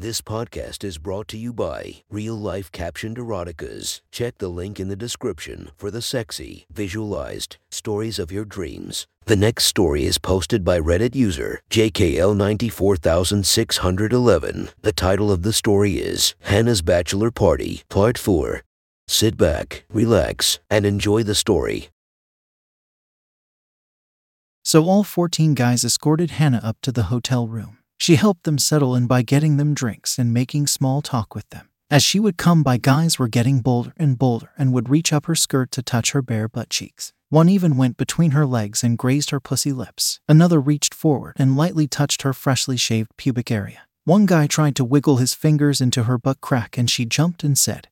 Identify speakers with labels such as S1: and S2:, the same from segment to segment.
S1: This podcast is brought to you by Real Life Captioned Eroticas. Check the link in the description for the sexy, visualized stories of your dreams. The next story is posted by Reddit user JKL94611. The title of the story is Hannah's Bachelor Party, Part 4. Sit back, relax, and enjoy the story.
S2: So all 14 guys escorted Hannah up to the hotel room. She helped them settle in by getting them drinks and making small talk with them. As she would come by, guys were getting bolder and bolder and would reach up her skirt to touch her bare butt cheeks. One even went between her legs and grazed her pussy lips. Another reached forward and lightly touched her freshly shaved pubic area. One guy tried to wiggle his fingers into her butt crack and she jumped and said,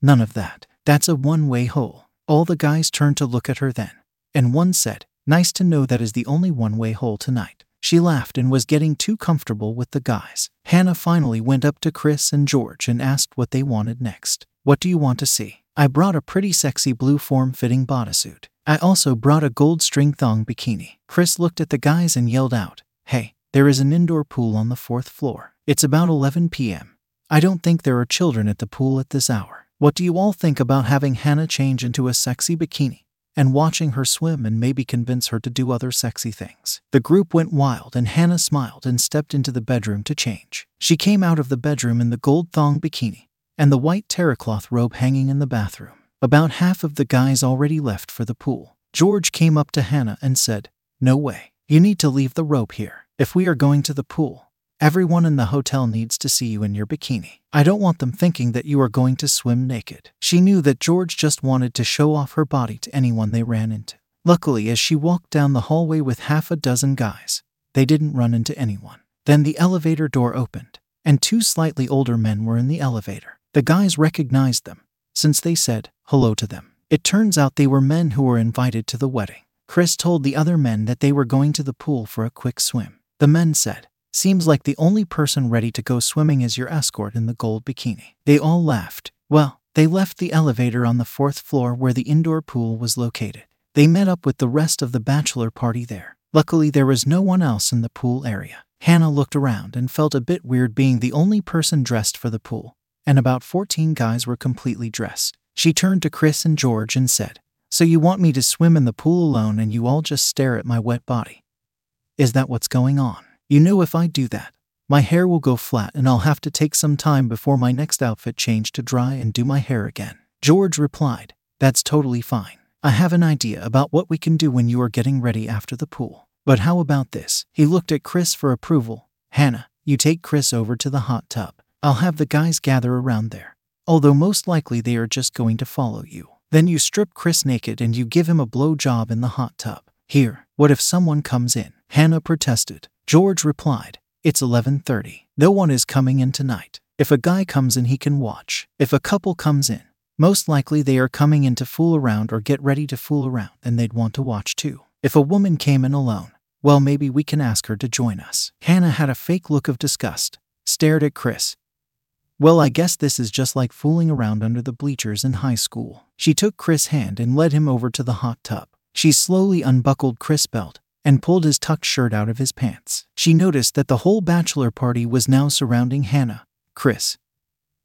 S2: None of that. That's a one way hole. All the guys turned to look at her then. And one said, Nice to know that is the only one way hole tonight. She laughed and was getting too comfortable with the guys. Hannah finally went up to Chris and George and asked what they wanted next. What do you want to see? I brought a pretty sexy blue form fitting bodysuit. I also brought a gold string thong bikini. Chris looked at the guys and yelled out, Hey, there is an indoor pool on the fourth floor. It's about 11 p.m. I don't think there are children at the pool at this hour. What do you all think about having Hannah change into a sexy bikini? And watching her swim and maybe convince her to do other sexy things. The group went wild and Hannah smiled and stepped into the bedroom to change. She came out of the bedroom in the gold thong bikini and the white terrycloth robe hanging in the bathroom. About half of the guys already left for the pool. George came up to Hannah and said, No way. You need to leave the robe here. If we are going to the pool, Everyone in the hotel needs to see you in your bikini. I don't want them thinking that you are going to swim naked. She knew that George just wanted to show off her body to anyone they ran into. Luckily, as she walked down the hallway with half a dozen guys, they didn't run into anyone. Then the elevator door opened, and two slightly older men were in the elevator. The guys recognized them, since they said hello to them. It turns out they were men who were invited to the wedding. Chris told the other men that they were going to the pool for a quick swim. The men said, Seems like the only person ready to go swimming is your escort in the gold bikini. They all laughed. Well, they left the elevator on the fourth floor where the indoor pool was located. They met up with the rest of the bachelor party there. Luckily, there was no one else in the pool area. Hannah looked around and felt a bit weird being the only person dressed for the pool, and about 14 guys were completely dressed. She turned to Chris and George and said, So you want me to swim in the pool alone and you all just stare at my wet body? Is that what's going on? You know, if I do that, my hair will go flat and I'll have to take some time before my next outfit change to dry and do my hair again. George replied, That's totally fine. I have an idea about what we can do when you are getting ready after the pool. But how about this? He looked at Chris for approval. Hannah, you take Chris over to the hot tub. I'll have the guys gather around there. Although most likely they are just going to follow you. Then you strip Chris naked and you give him a blow job in the hot tub. Here, what if someone comes in? Hannah protested. George replied, It's 11:30. No one is coming in tonight. If a guy comes in, he can watch. If a couple comes in, most likely they are coming in to fool around or get ready to fool around and they'd want to watch too. If a woman came in alone, well, maybe we can ask her to join us. Hannah had a fake look of disgust, stared at Chris. Well, I guess this is just like fooling around under the bleachers in high school. She took Chris' hand and led him over to the hot tub. She slowly unbuckled Chris' belt and pulled his tucked shirt out of his pants. She noticed that the whole bachelor party was now surrounding Hannah, Chris,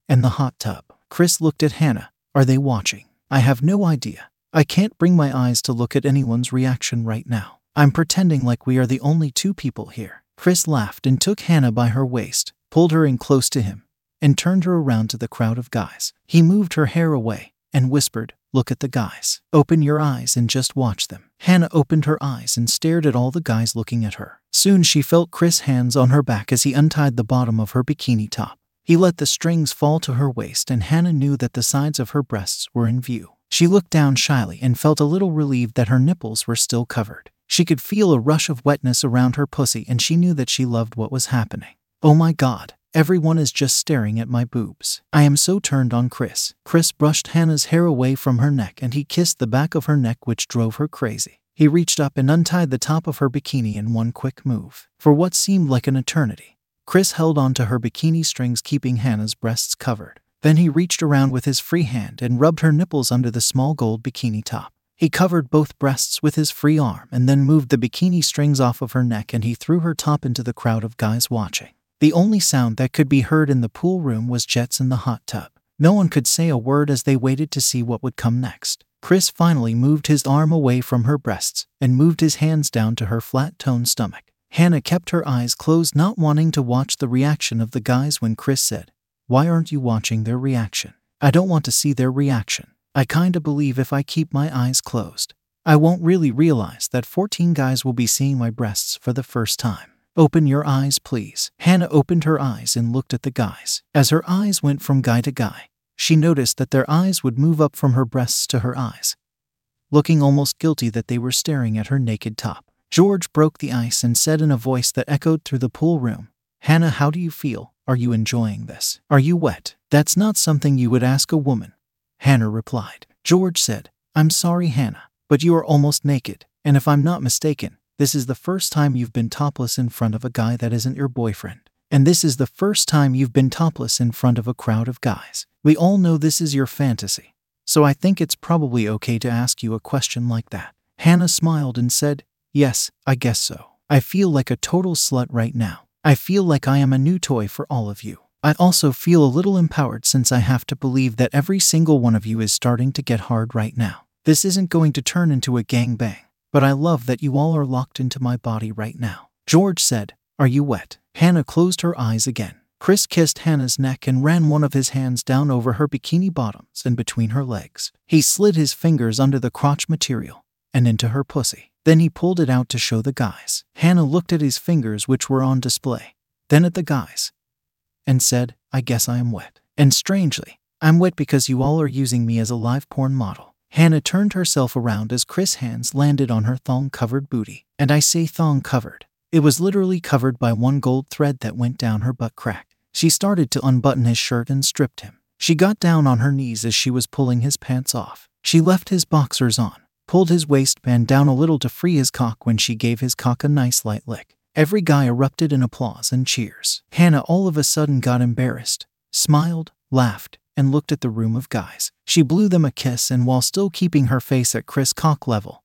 S2: and the hot tub. Chris looked at Hannah. Are they watching? I have no idea. I can't bring my eyes to look at anyone's reaction right now. I'm pretending like we are the only two people here. Chris laughed and took Hannah by her waist, pulled her in close to him, and turned her around to the crowd of guys. He moved her hair away and whispered, Look at the guys. Open your eyes and just watch them. Hannah opened her eyes and stared at all the guys looking at her. Soon she felt Chris' hands on her back as he untied the bottom of her bikini top. He let the strings fall to her waist, and Hannah knew that the sides of her breasts were in view. She looked down shyly and felt a little relieved that her nipples were still covered. She could feel a rush of wetness around her pussy, and she knew that she loved what was happening. Oh my god, Everyone is just staring at my boobs. I am so turned on Chris. Chris brushed Hannah's hair away from her neck and he kissed the back of her neck, which drove her crazy. He reached up and untied the top of her bikini in one quick move. For what seemed like an eternity, Chris held onto her bikini strings, keeping Hannah's breasts covered. Then he reached around with his free hand and rubbed her nipples under the small gold bikini top. He covered both breasts with his free arm and then moved the bikini strings off of her neck and he threw her top into the crowd of guys watching. The only sound that could be heard in the pool room was jets in the hot tub. No one could say a word as they waited to see what would come next. Chris finally moved his arm away from her breasts and moved his hands down to her flat toned stomach. Hannah kept her eyes closed, not wanting to watch the reaction of the guys when Chris said, Why aren't you watching their reaction? I don't want to see their reaction. I kinda believe if I keep my eyes closed, I won't really realize that 14 guys will be seeing my breasts for the first time. Open your eyes, please. Hannah opened her eyes and looked at the guys. As her eyes went from guy to guy, she noticed that their eyes would move up from her breasts to her eyes, looking almost guilty that they were staring at her naked top. George broke the ice and said in a voice that echoed through the pool room, Hannah, how do you feel? Are you enjoying this? Are you wet? That's not something you would ask a woman. Hannah replied. George said, I'm sorry, Hannah, but you are almost naked, and if I'm not mistaken, this is the first time you've been topless in front of a guy that isn't your boyfriend. And this is the first time you've been topless in front of a crowd of guys. We all know this is your fantasy, so I think it's probably okay to ask you a question like that. Hannah smiled and said, Yes, I guess so. I feel like a total slut right now. I feel like I am a new toy for all of you. I also feel a little empowered since I have to believe that every single one of you is starting to get hard right now. This isn't going to turn into a gangbang, but I love that you all are locked into my body right now. George said, Are you wet? Hannah closed her eyes again. Chris kissed Hannah's neck and ran one of his hands down over her bikini bottoms and between her legs. He slid his fingers under the crotch material and into her pussy. Then he pulled it out to show the guys. Hannah looked at his fingers, which were on display, then at the guys, and said, I guess I am wet. And strangely, I'm wet because you all are using me as a live porn model. Hannah turned herself around as Chris' hands landed on her thong covered booty. And I say thong covered. It was literally covered by one gold thread that went down her butt crack. She started to unbutton his shirt and stripped him. She got down on her knees as she was pulling his pants off. She left his boxers on pulled his waistband down a little to free his cock when she gave his cock a nice light lick. Every guy erupted in applause and cheers. Hannah all of a sudden got embarrassed, smiled, laughed, and looked at the room of guys. She blew them a kiss and while still keeping her face at Chris cock level,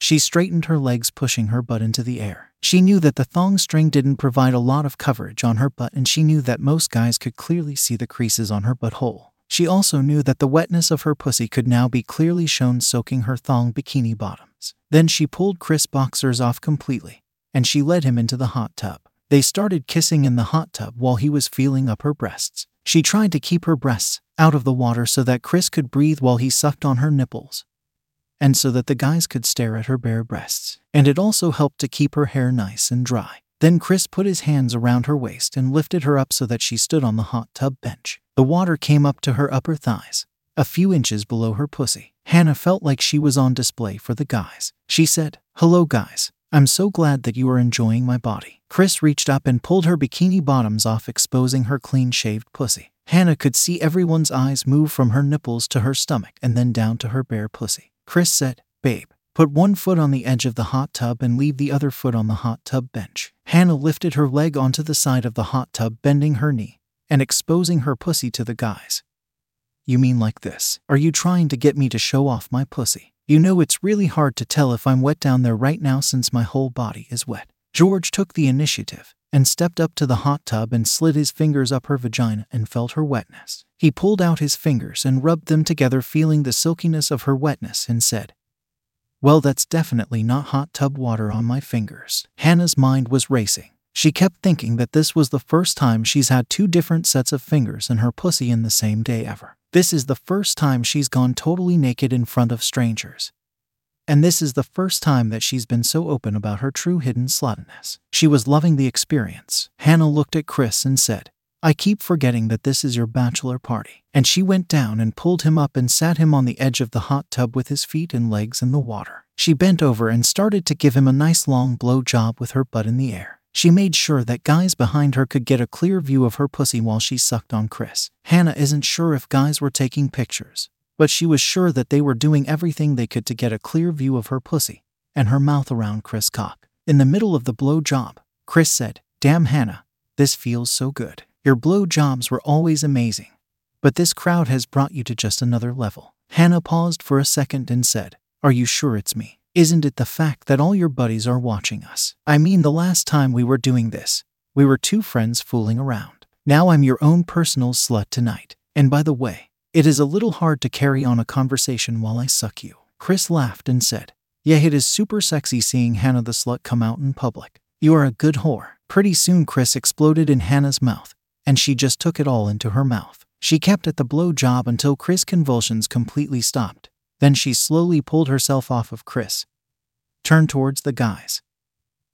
S2: she straightened her legs, pushing her butt into the air. She knew that the thong string didn't provide a lot of coverage on her butt, and she knew that most guys could clearly see the creases on her butthole. She also knew that the wetness of her pussy could now be clearly shown soaking her thong bikini bottoms. Then she pulled Chris' boxers off completely, and she led him into the hot tub. They started kissing in the hot tub while he was feeling up her breasts. She tried to keep her breasts out of the water so that Chris could breathe while he sucked on her nipples, and so that the guys could stare at her bare breasts. And it also helped to keep her hair nice and dry. Then Chris put his hands around her waist and lifted her up so that she stood on the hot tub bench. The water came up to her upper thighs, a few inches below her pussy. Hannah felt like she was on display for the guys. She said, Hello, guys. I'm so glad that you are enjoying my body. Chris reached up and pulled her bikini bottoms off, exposing her clean shaved pussy. Hannah could see everyone's eyes move from her nipples to her stomach and then down to her bare pussy. Chris said, Babe, put one foot on the edge of the hot tub and leave the other foot on the hot tub bench. Hannah lifted her leg onto the side of the hot tub, bending her knee and exposing her pussy to the guys. You mean like this? Are you trying to get me to show off my pussy? You know it's really hard to tell if I'm wet down there right now since my whole body is wet. George took the initiative and stepped up to the hot tub and slid his fingers up her vagina and felt her wetness. He pulled out his fingers and rubbed them together, feeling the silkiness of her wetness, and said, Well, that's definitely not hot tub water on my fingers. Hannah's mind was racing. She kept thinking that this was the first time she's had two different sets of fingers in her pussy in the same day ever. This is the first time she's gone totally naked in front of strangers. And this is the first time that she's been so open about her true hidden sluttiness. She was loving the experience. Hannah looked at Chris and said, I keep forgetting that this is your bachelor party. And she went down and pulled him up and sat him on the edge of the hot tub with his feet and legs in the water. She bent over and started to give him a nice long blow job with her butt in the air. She made sure that guys behind her could get a clear view of her pussy while she sucked on Chris. Hannah isn't sure if guys were taking pictures, but she was sure that they were doing everything they could to get a clear view of her pussy and her mouth around Chris' cock. In the middle of the blow job, Chris said, Damn, Hannah, this feels so good. Your blow jobs were always amazing, but this crowd has brought you to just another level. Hannah paused for a second and said, Are you sure it's me? Isn't it the fact that all your buddies are watching us? I mean, the last time we were doing this, We were two friends fooling around. Now I'm your own personal slut tonight. And by the way, it is a little hard to carry on a conversation while I suck you. Chris laughed and said, Yeah, it is super sexy seeing Hannah the slut come out in public. You are a good whore. Pretty soon, Chris exploded in Hannah's mouth, and she just took it all into her mouth. She kept at the blow job until Chris' convulsions completely stopped. Then she slowly pulled herself off of Chris, turned towards the guys,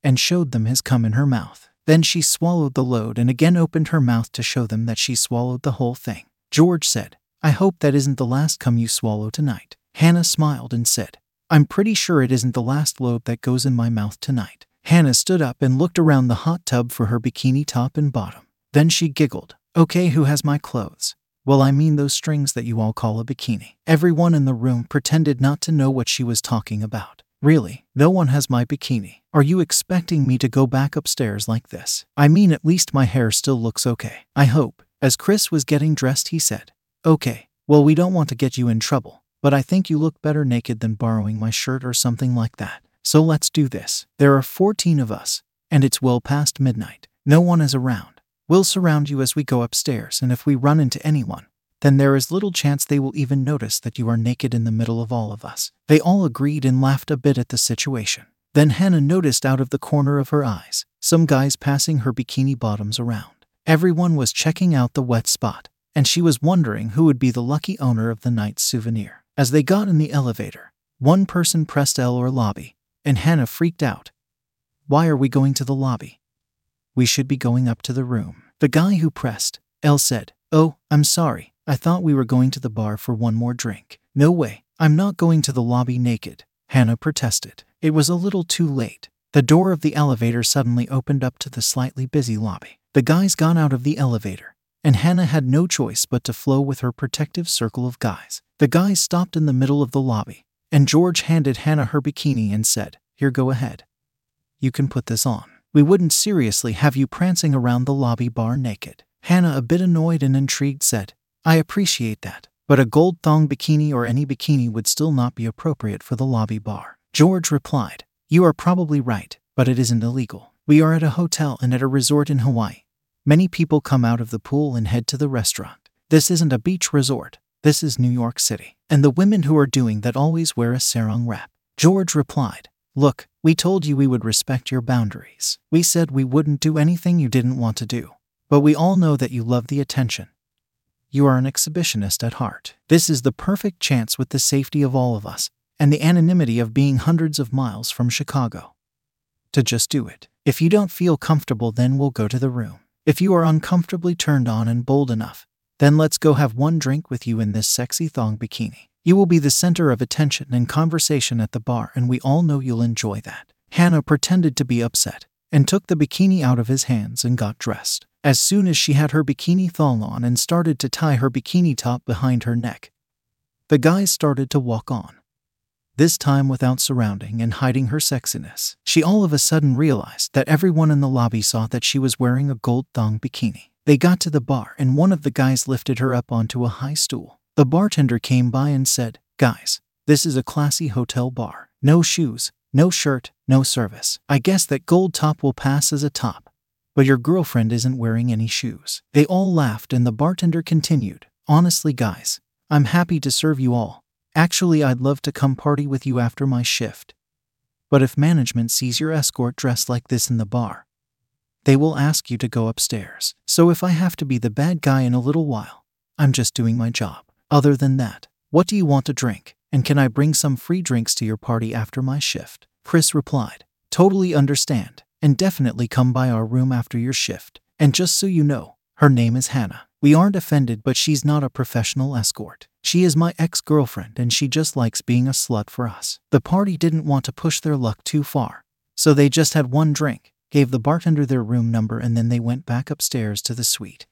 S2: and showed them his cum in her mouth. Then she swallowed the load and again opened her mouth to show them that she swallowed the whole thing. George said, I hope that isn't the last cum you swallow tonight. Hannah smiled and said, I'm pretty sure it isn't the last load that goes in my mouth tonight. Hannah stood up and looked around the hot tub for her bikini top and bottom. Then she giggled. Okay, who has my clothes? Well, I mean those strings that you all call a bikini. Everyone in the room pretended not to know what she was talking about. Really, no one has my bikini. Are you expecting me to go back upstairs like this? I mean, at least my hair still looks okay. I hope. As Chris was getting dressed, he said, Okay, well, we don't want to get you in trouble, but I think you look better naked than borrowing my shirt or something like that. So let's do this. There are 14 of us, and it's well past midnight. No one is around. We'll surround you as we go upstairs, and if we run into anyone, then there is little chance they will even notice that you are naked in the middle of all of us. They all agreed and laughed a bit at the situation. Then Hannah noticed out of the corner of her eyes some guys passing her bikini bottoms around. Everyone was checking out the wet spot, and she was wondering who would be the lucky owner of the night's souvenir. As they got in the elevator, one person pressed L or lobby, and Hannah freaked out. Why are we going to the lobby? We should be going up to the room. The guy who pressed L said, Oh, I'm sorry. I thought we were going to the bar for one more drink. No way. I'm not going to the lobby naked. Hannah protested. It was a little too late. The door of the elevator suddenly opened up to the slightly busy lobby. The guys got out of the elevator, and Hannah had no choice but to flow with her protective circle of guys. The guys stopped in the middle of the lobby, and George handed Hannah her bikini and said, Here, go ahead. You can put this on. We wouldn't seriously have you prancing around the lobby bar naked. Hannah, a bit annoyed and intrigued, said, I appreciate that, but a gold thong bikini or any bikini would still not be appropriate for the lobby bar. George replied, You are probably right, but it isn't illegal. We are at a hotel and at a resort in Hawaii. Many people come out of the pool and head to the restaurant. This isn't a beach resort. This is New York City. And the women who are doing that always wear a sarong wrap. George replied, Look, we told you we would respect your boundaries. We said we wouldn't do anything you didn't want to do. But we all know that you love the attention. You are an exhibitionist at heart. This is the perfect chance with the safety of all of us and the anonymity of being hundreds of miles from Chicago. To just do it. If you don't feel comfortable, then we'll go to the room. If you are uncomfortably turned on and bold enough, then let's go have one drink with you in this sexy thong bikini. You will be the center of attention and conversation at the bar, and we all know you'll enjoy that. Hannah pretended to be upset and took the bikini out of his hands and got dressed. As soon as she had her bikini thong on and started to tie her bikini top behind her neck, the guys started to walk on. This time without surrounding and hiding her sexiness. She all of a sudden realized that everyone in the lobby saw that she was wearing a gold thong bikini. They got to the bar and one of the guys lifted her up onto a high stool. The bartender came by and said, Guys, this is a classy hotel bar. No shoes, no shirt, no service. I guess that gold top will pass as a top. But your girlfriend isn't wearing any shoes. They all laughed and the bartender continued, Honestly, guys, I'm happy to serve you all. Actually, I'd love to come party with you after my shift. But if management sees your escort dressed like this in the bar, they will ask you to go upstairs. So if I have to be the bad guy in a little while, I'm just doing my job. Other than that, what do you want to drink? And can I bring some free drinks to your party after my shift? Chris replied, Totally understand, and definitely come by our room after your shift. And just so you know, her name is Hannah. We aren't offended, but she's not a professional escort. She is my ex girlfriend, and she just likes being a slut for us. The party didn't want to push their luck too far, so they just had one drink, gave the bartender their room number, and then they went back upstairs to the suite.